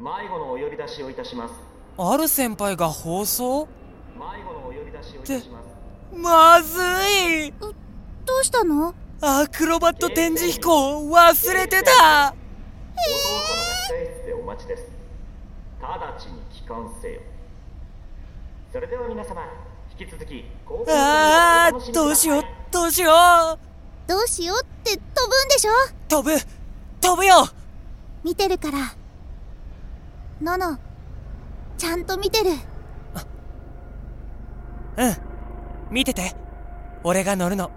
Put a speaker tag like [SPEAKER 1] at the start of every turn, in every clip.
[SPEAKER 1] 迷子のお呼び出しをいたします。
[SPEAKER 2] ある先輩が放送？
[SPEAKER 1] 迷子のお呼び出しをいたします。
[SPEAKER 2] まずい！
[SPEAKER 3] どうしたの？
[SPEAKER 2] アクロバット展示飛行忘れてた！
[SPEAKER 1] 弟のが控室でお待ちです。直ちに帰還せよ。それでは皆様引き続き
[SPEAKER 2] あーどうしようどうしよう
[SPEAKER 3] どうしようって飛ぶんでしょ？
[SPEAKER 2] 飛ぶ。飛ぶよ！
[SPEAKER 3] 見てるからののちゃんと見てる。
[SPEAKER 2] うん。見てて。俺が乗るの。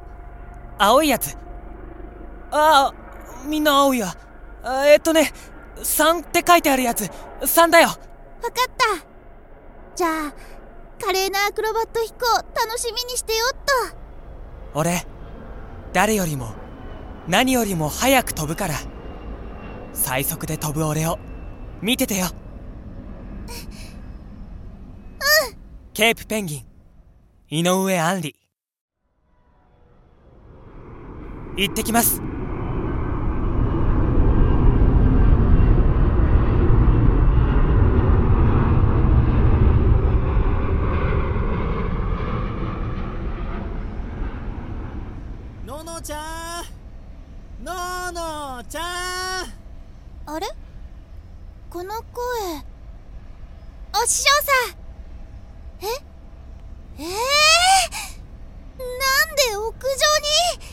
[SPEAKER 2] 青いやつ。ああみんな青いやあえっとね3って書いてあるやつ。3だよ。
[SPEAKER 3] わかった。じゃあ華麗なアクロバット飛行楽しみにしてよっと。
[SPEAKER 2] 俺誰よりも何よりも早く飛ぶから。最速で飛ぶ俺を。見ててようんケープペンギン。井上杏里。行ってきます。
[SPEAKER 4] ののちゃん。ののちゃん。
[SPEAKER 3] あれ？この声。お師匠さん。え？えー、なんで屋上に？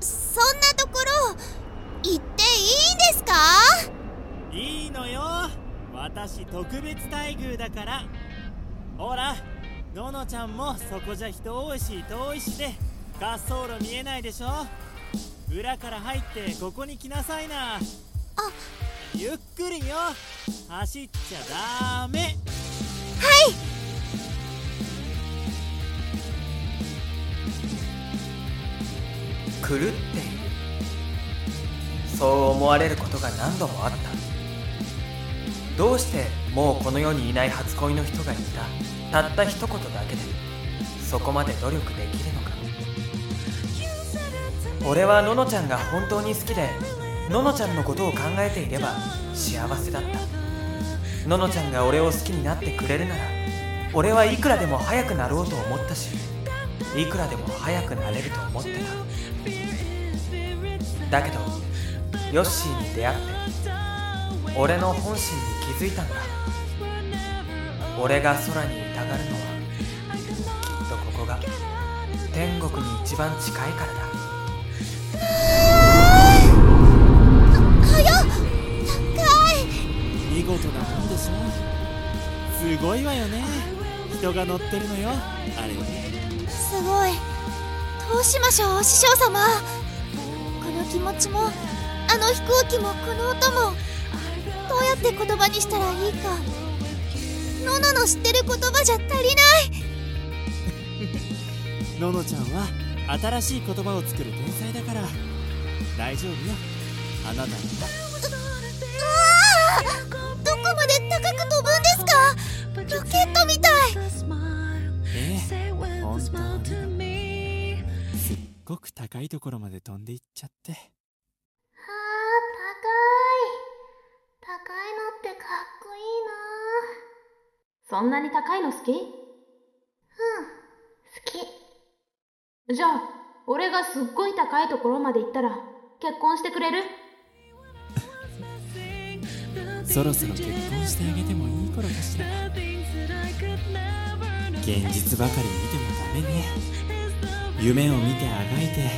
[SPEAKER 3] そんなところ行っていいんですか？
[SPEAKER 4] いいのよ。私特別待遇だから。ほらののちゃんもそこじゃ人多いし遠いしで滑走路見えないでしょ？裏から入ってここに来なさいな。
[SPEAKER 3] あ。
[SPEAKER 4] ゆっくりよ。走っちゃダメ
[SPEAKER 3] はい。
[SPEAKER 2] 狂っている。そう思われることが何度もあった。どうしてもうこの世にいない初恋の人がいた。たった一言だけでそこまで努力できるのか。俺はののちゃんが本当に好きでののちゃんのことを考えていれば幸せだった。ののちゃんが俺を好きになってくれるなら俺はいくらでも早くなろうと思ったしいくらでも早くなれると思ってた。だけどヨッシーに出会って俺の本心に気づいたんだ。俺が空にいたがるのはきっとここが天国に一番近いからだ。
[SPEAKER 4] 事なもんでしょすごいわよね。人が乗ってるのよ。あれ。ね
[SPEAKER 3] すごい。どうしましょう師匠様。この気持ちもあの飛行機もこの音も。どうやって言葉にしたらいいか。ののの知ってる言葉じゃ足りない。
[SPEAKER 4] ののちゃんは新しい言葉を作る天才だから。大丈夫よ。あなたに
[SPEAKER 3] ロケットみたい。
[SPEAKER 4] ええ本当に。すっごく高いところまで飛んでいっちゃって。
[SPEAKER 5] はあ高い。高いのってかっこいいな。そんなに高いの好き？うん好き。じゃあ俺がすっごい高いところまで行ったら結婚してくれる？
[SPEAKER 4] そろそろ結婚してあげてもいい頃かしら現実ばかり見てもダメね。夢を見てあがいて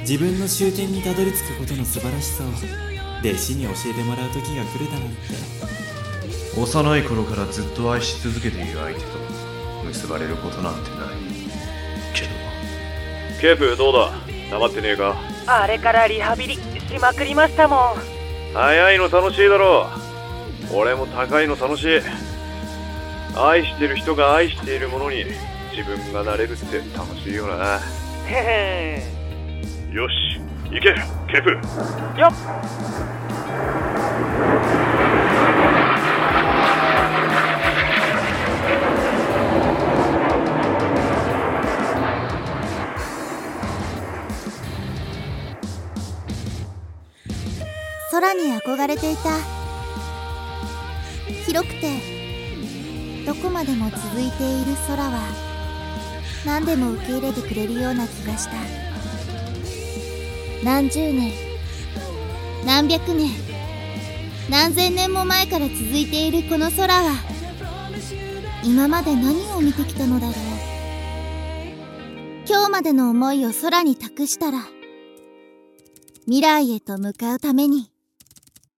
[SPEAKER 4] 自分の終点にたどり着くことの素晴らしさを弟子に教えてもらう時が来るだなんて。
[SPEAKER 6] 幼い頃からずっと愛し続けている相手と結ばれることなんてないけど。
[SPEAKER 7] ケープどうだ？黙ってねえか。
[SPEAKER 8] あれからリハビリしまくりましたもん。
[SPEAKER 7] 早いの楽しいだろう。俺も高いの楽しい愛してる人が愛しているものに自分がなれるって楽しいよな。
[SPEAKER 8] へへ。
[SPEAKER 7] よし行けケー。プ
[SPEAKER 8] よっ。
[SPEAKER 3] 空に憧れていた。広くてどこまでも続いている空は何でも受け入れてくれるような気がした。何十年何百年何千年も前から続いているこの空は今まで何を見てきたのだろう。今日までの思いを空に託したら未来へと向かうために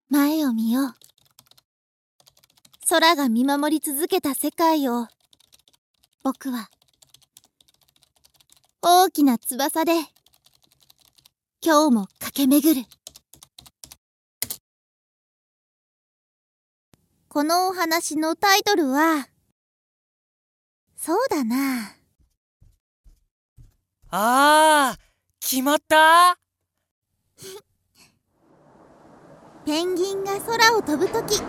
[SPEAKER 3] 前を見よう。空が見守り続けた世界を僕は大きな翼で今日も駆け巡る。このお話のタイトルはそうだな。
[SPEAKER 2] あー決まった？
[SPEAKER 3] ペンギンが空を飛ぶとき